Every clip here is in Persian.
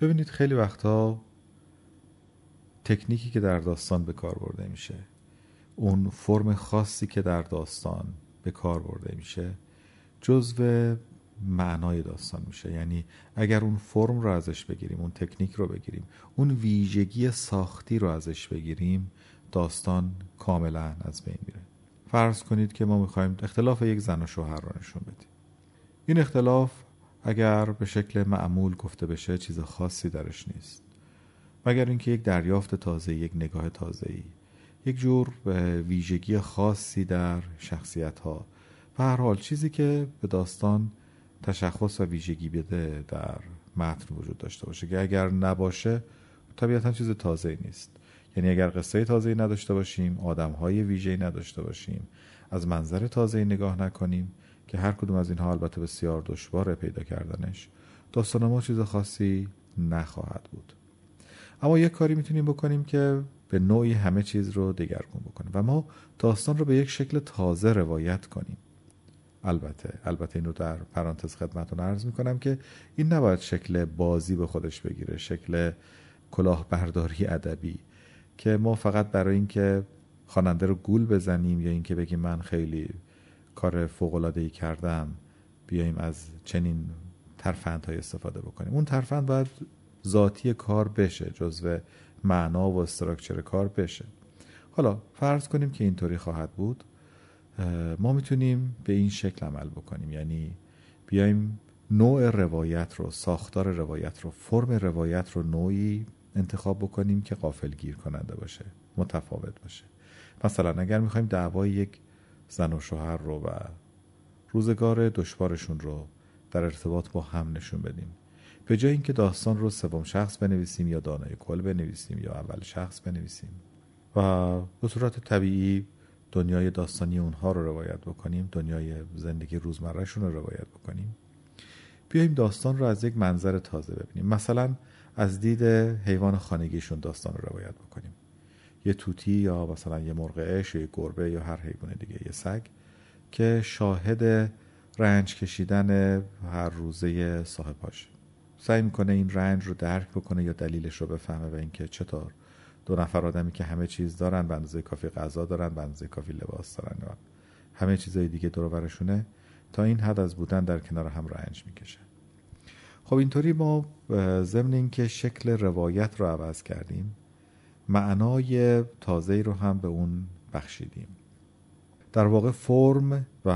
ببینید خیلی وقتا تکنیکی که در داستان به کار برده میشه اون فرم خاصی که در داستان به کار برده میشه جزو معنای داستان میشه. یعنی اگر اون فرم رو ازش بگیریم اون تکنیک رو بگیریم اون ویژگی ساختی رو ازش بگیریم داستان کاملا از بین میره. فرض کنید که ما می‌خوایم اختلاف یک زن و شوهر رو نشون بدیم. این اختلاف اگر به شکل معمول گفته بشه چیز خاصی درش نیست. مگر اینکه یک دریافت تازه یک نگاه تازه ای یک جور ویژگی خاصی در شخصیت ها و هر حال چیزی که به داستان تشخص و ویژگی بده در متن وجود داشته باشه. که اگر نباشه طبیعتا چیز تازه نیست. یعنی اگر قصه تازه نداشته باشیم آدم های ویژه نداشته باشیم از منظر تازه نگاه نکنیم که هر کدوم از اینها البته بسیار دشواره پیدا کردنش داستان ما چیز خاصی نخواهد بود. اما یک کاری می‌تونیم بکنیم که به نوعی همه چیز رو دگرگون بکنیم و ما داستان رو به یک شکل تازه روایت کنیم. البته البته این رو در پرانتز خدمتتون عرض می‌کنم که این نباید شکل بازی به خودش بگیره شکل کلاهبرداری ادبی که ما فقط برای اینکه خواننده رو گول بزنیم یا اینکه بگیم من خیلی کار فوق العاده ای کردم بیایم از چنین ترفندهای استفاده بکنیم. اون ترفند باید ذاتی کار بشه جزو معنا و استراکچر کار بشه. حالا فرض کنیم که اینطوری خواهد بود. ما می‌تونیم به این شکل عمل بکنیم. یعنی بیایم نوع روایت رو ساختار روایت رو فرم روایت رو نوعی انتخاب بکنیم که قافل گیر کننده باشه متفاوت باشه. مثلا اگر می‌خوایم دعوای یک زن و شوهر رو و روزگار دشوارشون رو در ارتباط با هم نشون بدیم. به جای اینکه داستان رو سوم شخص بنویسیم یا دانای کل بنویسیم یا اول شخص بنویسیم و به صورت طبیعی دنیای داستانی اونها رو روایت بکنیم دنیای زندگی روزمرهشون رو روایت بکنیم. بیایم داستان رو از یک منظر تازه ببینیم. مثلا از دید حیوان خانگیشون داستان رو روایت بکنیم. یه توتی یا مثلا یه مرغ یه گربه یا هر حیوان دیگه یه سگ که شاهد رنج کشیدن هر روزه صاحباش سعی می‌کنه این رنج رو درک بکنه یا دلیلش رو بفهمه و اینکه چطور دو نفر آدمی که همه چیز دارن به اندازه کافی غذا دارن به اندازه کافی لباس دارن و همه چیزای دیگه دور برشونه تا این حد از بودن در کنار هم رنج می‌کشه. خب اینطوری ما ضمن اینکه شکل روایت رو عوض کردیم معنای تازه رو هم به اون بخشیدیم. در واقع فرم و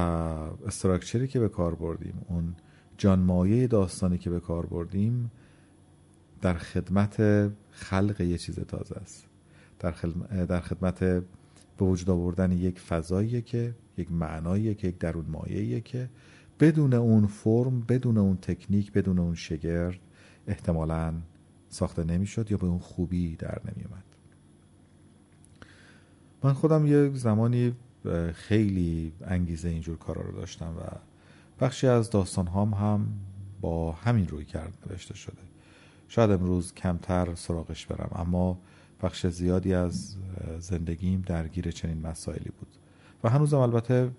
استراکچری که به کار بردیم اون جانمایه داستانی که به کار بردیم در خدمت خلق یه چیز تازه است. در, در خدمت به وجود آوردن یک فضاییه که یک معناییه که یک درون مایهیه که بدون اون فرم بدون اون تکنیک بدون اون شگرد احتمالا ساخته نمی‌شد یا به اون خوبی در نمیومد من خودم یک زمانی خیلی انگیزه اینجور کارا رو داشتم و بخشی از داستان هم هم با همین روی کرد نوشته شده. شاید امروز کمتر سراغش برم اما بخش زیادی از زندگیم درگیر چنین مسائلی بود. و هنوزم البته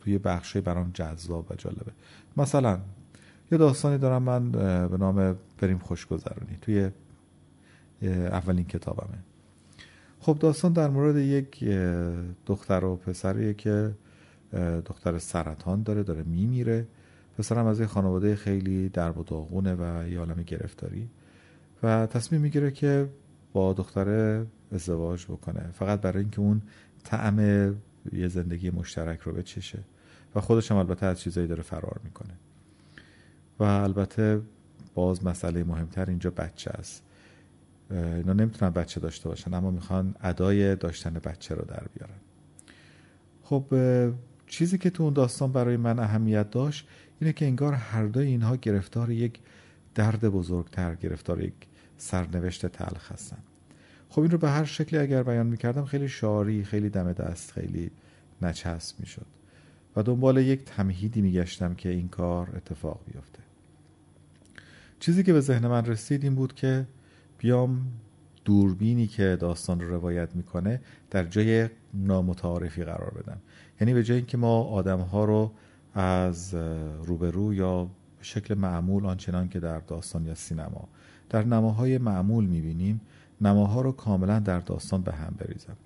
توی بخشی برام جذاب و جالبه. مثلا یه داستانی دارم من به نام بریم خوشگذرونی. توی اولین کتابمه. خب داستان در مورد یک دختر و پسریه که دختر سرطان داره داره میمیره. پسرم از یه خانواده خیلی در و داغونه و یه عالم گرفتاری و تصمیم می‌گیره که با دختر ازدواج بکنه. فقط برای اینکه اون طعم یه زندگی مشترک رو بچشه و خودش هم البته از چیزایی داره فرار می‌کنه. و البته باز مسئله مهمتر اینجا بچه است. اینا نمی‌تونن بچه داشته باشن اما می‌خوان ادای داشتن بچه رو در بیارن. خب چیزی که تو اون داستان برای من اهمیت داشت اینه که انگار هر دوی اینها گرفتار یک درد بزرگتر گرفتار یک سرنوشت تلخ هستن. خب این رو به هر شکلی اگر بیان می‌کردم خیلی شعاری خیلی دم دست خیلی نچسب می‌شد و دنبال یک تمهیدی میگشتم که این کار اتفاق بیفته. چیزی که به ذهن من رسید این بود که بیام دوربینی که داستان رو روایت می‌کنه در جای نامتعارفی قرار بدم. یعنی به جای اینکه ما آدم ها رو از روبرو یا به شکل معمول آنچنان که در داستان یا سینما در نماهای معمول می‌بینیم نماها رو کاملا در داستان به هم بریزم.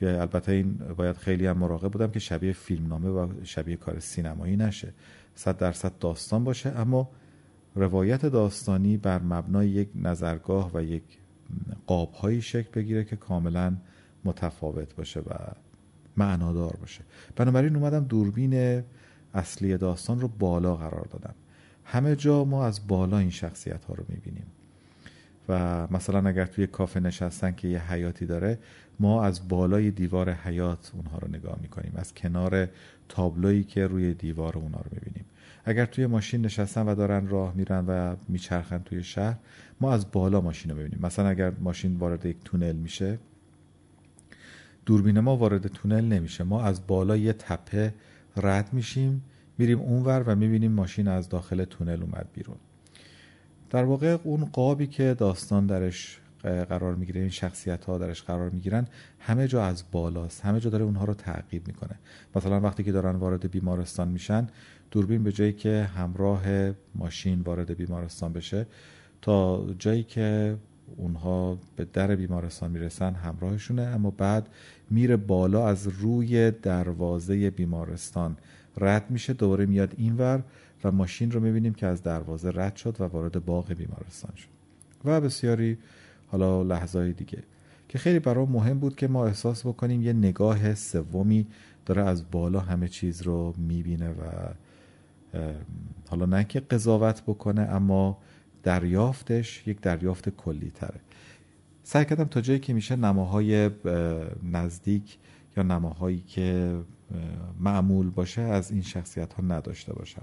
که البته این باید خیلی هم مراقب بودم که شبیه فیلمنامه و شبیه کار سینمایی نشه. صد درصد داستان باشه اما روایت داستانی بر مبنای یک نظرگاه و یک قابهایی شکل بگیره که کاملا متفاوت باشه و معنادار باشه. بنابراین اومدم دوربین اصلی داستان رو بالا قرار دادم. همه جا ما از بالا این شخصیت ها رو می‌بینیم. و مثلا اگر توی کافه نشستن که یه حیاتی داره ما از بالای دیوار حیات اونها رو نگاه می‌کنیم. از کنار تابلویی که روی دیوار اونها رو می‌بینیم. اگر توی ماشین نشستن و دارن راه میرن و میچرخن توی شهر ما از بالا ماشین رو ببینیم. مثلا اگر ماشین وارد یک تونل میشه دوربین ما وارد تونل نمیشه. ما از بالا یه تپه رد میشیم میریم اونور و می‌بینیم ماشین از داخل تونل اومد بیرون. در واقع اون قابی که داستان درش قرار می‌گیره این شخصیت ها درش قرار می‌گیرن همه جا از بالاست همه جا داره اونها رو تعقیب می‌کنه. مثلا وقتی که دارن وارد بیمارستان میشن دوربین به جایی که همراه ماشین وارد بیمارستان بشه تا جایی که اونها به در بیمارستان می‌رسن همراهشونه اما بعد میره بالا از روی دروازه بیمارستان. رد میشه دوباره میاد اینور و ماشین رو می‌بینیم که از دروازه رد شد و وارد باغ بیمارستان شد. و بسیاری حالا لحظه دیگه. که خیلی برای مهم بود که ما احساس بکنیم یه نگاه سومی داره از بالا همه چیز رو می‌بینه و حالا نه که قضاوت بکنه اما دریافتش یک دریافت کلی تره سعی کردم تا جایی که میشه نماهای نزدیک یا نماهایی که معمول باشه از این شخصیت ها نداشته باشم.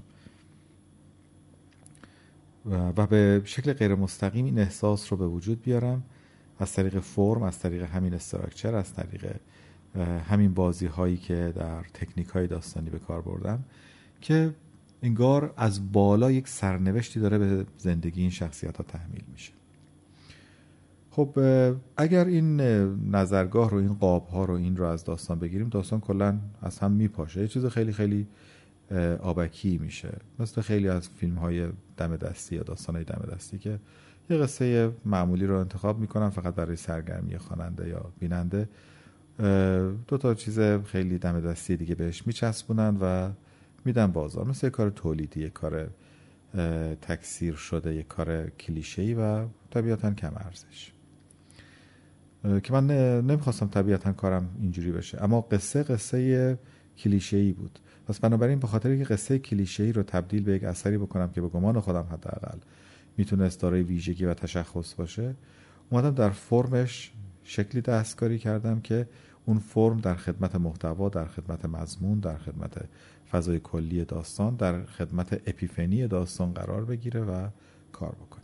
و به شکل غیر مستقیم این احساس رو به وجود بیارم. از طریق فرم از طریق همین استراکچر از طریق همین بازی هایی که در تکنیک های داستانی به کار بردم که انگار از بالا یک سرنوشتی داره به زندگی این شخصیت ها تحمیل میشه. خب اگر این نظرگاه رو این قاب ها رو این رو از داستان بگیریم داستان کلا از هم میپاشه. یه چیز خیلی خیلی آبکی میشه. مثل خیلی از فیلم های دم دستی یا داستان های دم دستی که یه قصه معمولی رو انتخاب می‌کنن فقط برای سرگرمی خواننده یا بیننده. دو تا چیز خیلی دم دستی دیگه بهش میچسبونن و میدن بازار. مثل یه کار تولیدی یه کار تکثیر شده یه کار کلیشه‌ای و طبیعتا کم ارزش. که من نمی‌خواستم طبیعتا کارم اینجوری بشه. اما قصه قصه کلیشه‌ای بود. پس بنابراین به خاطر که قصه کلیشه‌ای رو تبدیل به یک اثری بکنم که به گمان خودم حداقل می‌تونست دارای ویژگی و تشخص باشه اومدم در فرمش شکلی دستکاری کردم که اون فرم در خدمت محتوا در خدمت مضمون در خدمت فضای کلی داستان در خدمت اپیفنی داستان قرار بگیره و کار بکنه.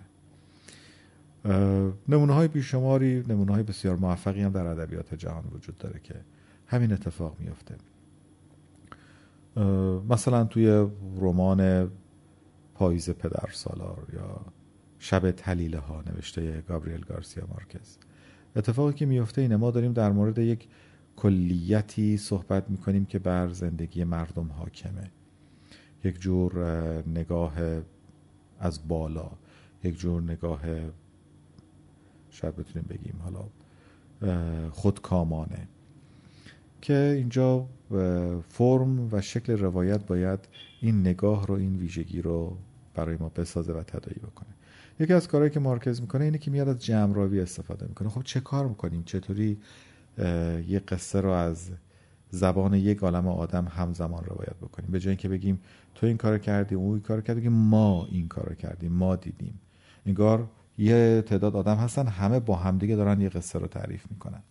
نمونه های بیشماری نمونه های بسیار موفقی هم در ادبیات جهان وجود داره که همین اتفاق میفته مثلا توی رمان پاییز پدر سالار یا شب تلیله ها نوشته گابریل گارسیا مارکز. اتفاقی که میفته اینه ما داریم در مورد یک کلیتی صحبت می‌کنیم که بر زندگی مردم حاکمه. یک جور نگاه از بالا یک جور نگاه شاید بتونیم بگیم حالا خودکامانه. که اینجا فرم و شکل روایت باید این نگاه رو این ویژگی رو برای ما بسازه و تدایی بکنه. یکی از کارهایی که مارکز می‌کنه اینه که میاد از جمع استفاده می‌کنه. خب چه کار می‌کنیم؟ چطوری یه قصه رو از زبان یک عالم آدم همزمان روایت بکنیم؟ به جای اینکه بگیم تو این کار کردی اون این کار کردی بگیم ما این کار کردیم ما دیدیم. انگار یه تعداد آدم هستن همه با همدیگه دارن یه قصه رو تعریف می‌کنن.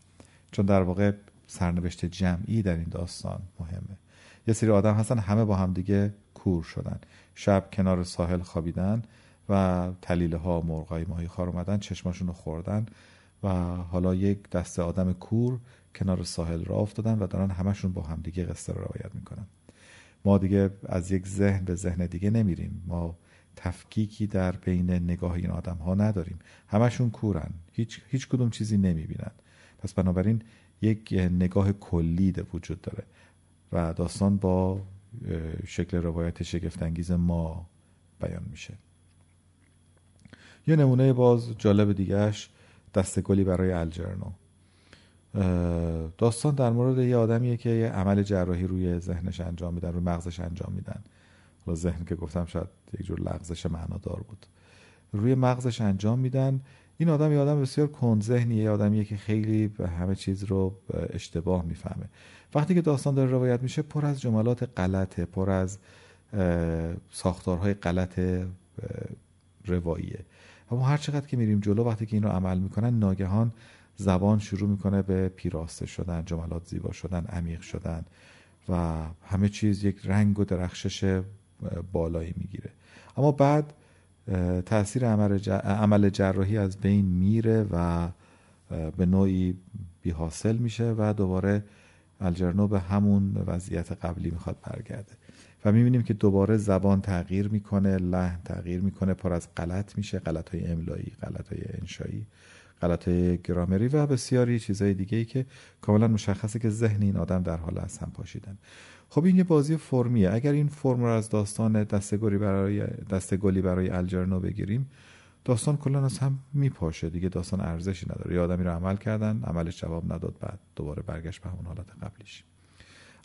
چون در واقع سرنوشت جمعی در این داستان مهمه. یه سری آدم هستن همه با همدیگه کور شدن. شب کنار ساحل خوابیدن و تلیله ها مرغای ماهی خار اومدن چشماشون رو خوردن و حالا یک دسته آدم کور کنار ساحل را افتادن و دارن همشون با همدیگه قصه رو روایت می‌کنن. ما دیگه از یک ذهن به ذهن دیگه نمیریم. ما تفکیکی در بین نگاه این آدم ها نداریم. همشون کورن. هیچ, هیچ کدوم چیزی نمی‌بینن. پس بنابراین یک نگاه کلی وجود داره و داستان با شکل روایت شگفتانگیز ما بیان میشه. یه نمونه باز جالب دیگهش دستگلی برای الجرنو. داستان در مورد یه آدمیه که یه عمل جراحی روی ذهنش انجام میدن روی مغزش انجام میدن. حالا ذهن که گفتم شاید یک جور لغزش معنادار بود. روی مغزش انجام میدن این آدم یه آدم بسیار کند ذهنیه یه آدمیه که خیلی به همه چیز رو اشتباه می‌فهمه. وقتی که داستان داره روایت میشه پر از جملات غلطه پر از ساختارهای غلط رواییه. اما هر چقدر که میریم جلو وقتی که این رو عمل می‌کنن ناگهان زبان شروع می‌کنه به پیراسته شدن جملات زیبا شدن عمیق شدن و همه چیز یک رنگ و درخشش بالایی می‌گیره. اما بعد تاثیر عمل جراحی از بین میره و به نوعی بی حاصل میشه و دوباره الجرنو به همون وضعیت قبلی می‌خواد برگرده. و می‌بینیم که دوباره زبان تغییر می‌کنه لحن تغییر می‌کنه پر از غلط میشه غلط های املایی غلط های انشایی غلط های گرامری و بسیاری چیزهای دیگه ای که کاملا مشخصه که ذهن این آدم در حال از هم پاشیدن. خب این یه بازی فرمیه. اگر این فرم رو از داستان دستگلی برای دستگلی برای الجرنو بگیریم داستان کلا از هم میپاشه. دیگه داستان ارزشی نداره. یه آدمی رو عمل کردن عملش جواب نداد بعد دوباره برگشت به همون حالت قبلیش.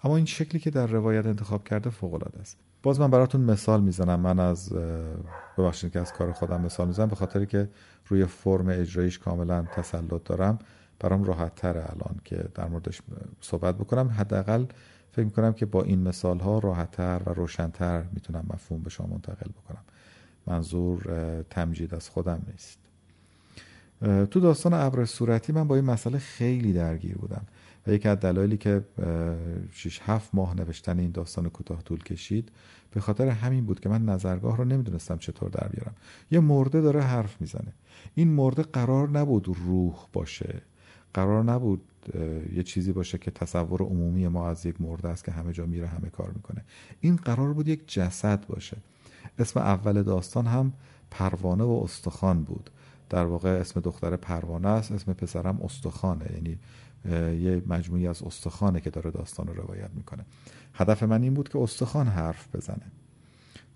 اما این شکلی که در روایت انتخاب کرده فوق العاده است. باز من براتون مثال می‌زنم. من از ببخشید که از کار خودم مثال می‌زنم به خاطری که روی فرم اجرایش کاملا تسلط دارم. برام راحت تره الان که در موردش صحبت بکنم. حداقل فکر می‌کنم که با این مثال ها راحتتر و روشنتر می‌تونم مفهوم به شما منتقل بکنم. منظور تمجید از خودم نیست. تو داستان ابر صورتی من با این مسئله خیلی درگیر بودم و یکی از دلایلی که 6 7 ماه نوشتن این داستان کوتاه طول کشید به خاطر همین بود که من نظرگاه رو نمی‌دونستم چطور در بیارم. یه مرده داره حرف می‌زنه. این مرده قرار نبود روح باشه. قرار نبود یه چیزی باشه که تصور عمومی ما از یک مرده است که همه جا میره همه کار می‌کنه. این قرار بود یک جسد باشه. اسم اول داستان هم پروانه و استخوان بود. در واقع اسم دختر پروانه است اسم پسرم استخوانه. یعنی یه مجموعی از استخوانه که داره داستان رو روایت می‌کنه. هدف من این بود که استخوان حرف بزنه.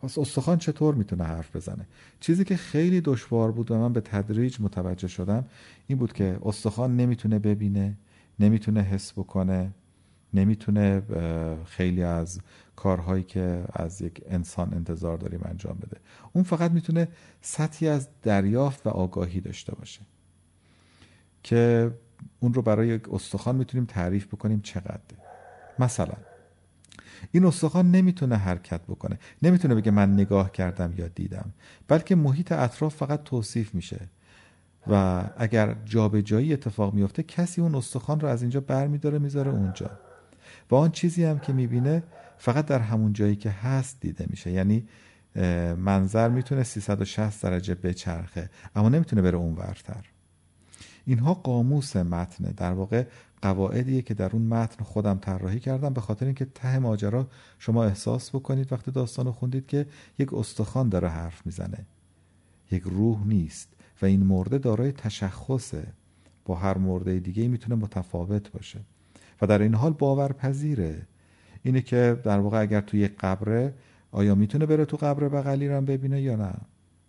پس استخوان چطور می‌تونه حرف بزنه؟ چیزی که خیلی دشوار بود و من به تدریج متوجه شدم این بود که استخوان نمی‌تونه ببینه. نمی‌تونه حس بکنه نمی‌تونه خیلی از کارهایی که از یک انسان انتظار داریم انجام بده. اون فقط می‌تونه سطحی از دریافت و آگاهی داشته باشه که اون رو برای یک استخوان می‌تونیم تعریف بکنیم چقدر. مثلا این استخوان نمی‌تونه حرکت بکنه. نمی‌تونه بگه من نگاه کردم یا دیدم. بلکه محیط اطراف فقط توصیف میشه. و اگر جابجایی اتفاق میفته کسی اون استخوان رو از اینجا برمیداره می‌ذاره اونجا. و آن چیزی هم که می‌بینه فقط در همون جایی که هست دیده میشه. یعنی منظر می‌تونه 360 درجه بچرخه اما نمی‌تونه بره اون ورتر. اینها قاموس متنه در واقع قواعدیه که در اون متن خودم طراحی کردم به خاطر اینکه ته ماجرا شما احساس بکنید وقتی داستان رو خوندید که یک استخوان داره حرف می‌زنه. یک روح نیست. و این مرده دارای تشخصه. با هر مرده دیگه می‌تونه متفاوت باشه. و در این حال باورپذیره. اینه که در واقع اگر توی یک قبره آیا می‌تونه بره تو قبر بغلی رو ببینه یا نه؟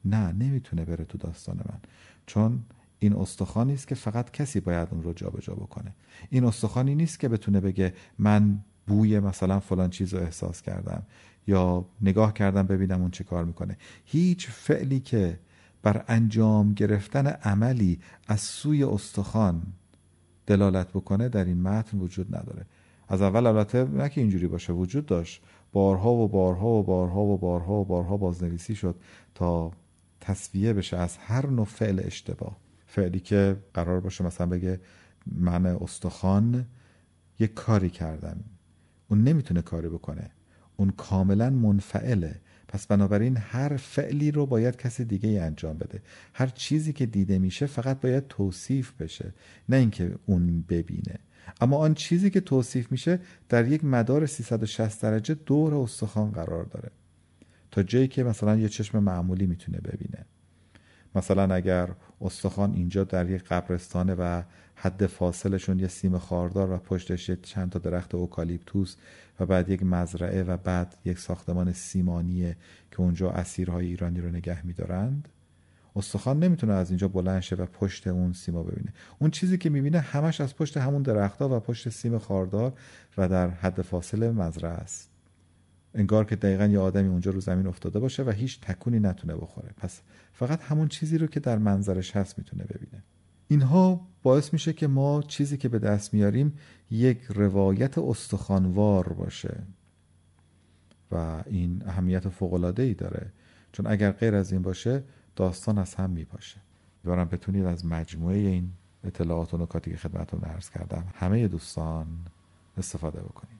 نه نمی‌تونه بره تو داستان من. چون این استخوانی است که فقط کسی باید اون رو جابجا بکنه. این استخوانی نیست که بتونه بگه من بوی مثلا فلان چیز رو احساس کردم یا نگاه کردم ببینم اون چه کار می‌کنه. هیچ فعلی که بر انجام گرفتن عملی از سوی استخوان دلالت بکنه در این متن وجود نداره. از اول البته نه که اینجوری باشه وجود داشت. بارها و بارها و بارها و بارها و بارها بازنویسی شد تا تصویه بشه از هر نوع فعل اشتباه. فعلی که قرار باشه مثلا بگه من استخوان یک کاری کردم. اون نمی‌تونه کاری بکنه. اون کاملا منفعله. پس بنابراین هر فعلی رو باید کسی دیگه ای انجام بده. هر چیزی که دیده میشه فقط باید توصیف بشه نه اینکه اون ببینه. اما آن چیزی که توصیف میشه در یک مدار 360 درجه دور استخوان قرار داره. تا جایی که مثلا یه چشم معمولی می‌تونه ببینه. مثلا اگر استخوان اینجا در یک قبرستانه و حد فاصلشون یه سیم خاردار و پشتش چند تا درخت اوکالیپتوس و بعد یک مزرعه و بعد یک ساختمان سیمانیه که اونجا اسیرهای ایرانی رو نگه میدارند استخوان نمی‌تونه از اینجا بلند شه و پشت اون سیما ببینه. اون چیزی که می‌بینه همش از پشت همون درختها و پشت سیم خاردار و در حد فاصله مزرعه است. انگار که دقیقا یه آدمی اونجا رو زمین افتاده باشه و هیچ تکونی نتونه بخوره. پس فقط همون چیزی رو که در منظرش هست می‌تونه ببینه. اینها باعث میشه که ما چیزی که به دست میاریم یک روایت استخوانوار باشه. و این اهمیت فوقلاده ای داره. چون اگر غیر از این باشه داستان از هم میپاشه. دارم بتونید از مجموعه این اطلاعات و نکاتی که خدمتتون عرض کردم همه دوستان استفاده بکنید.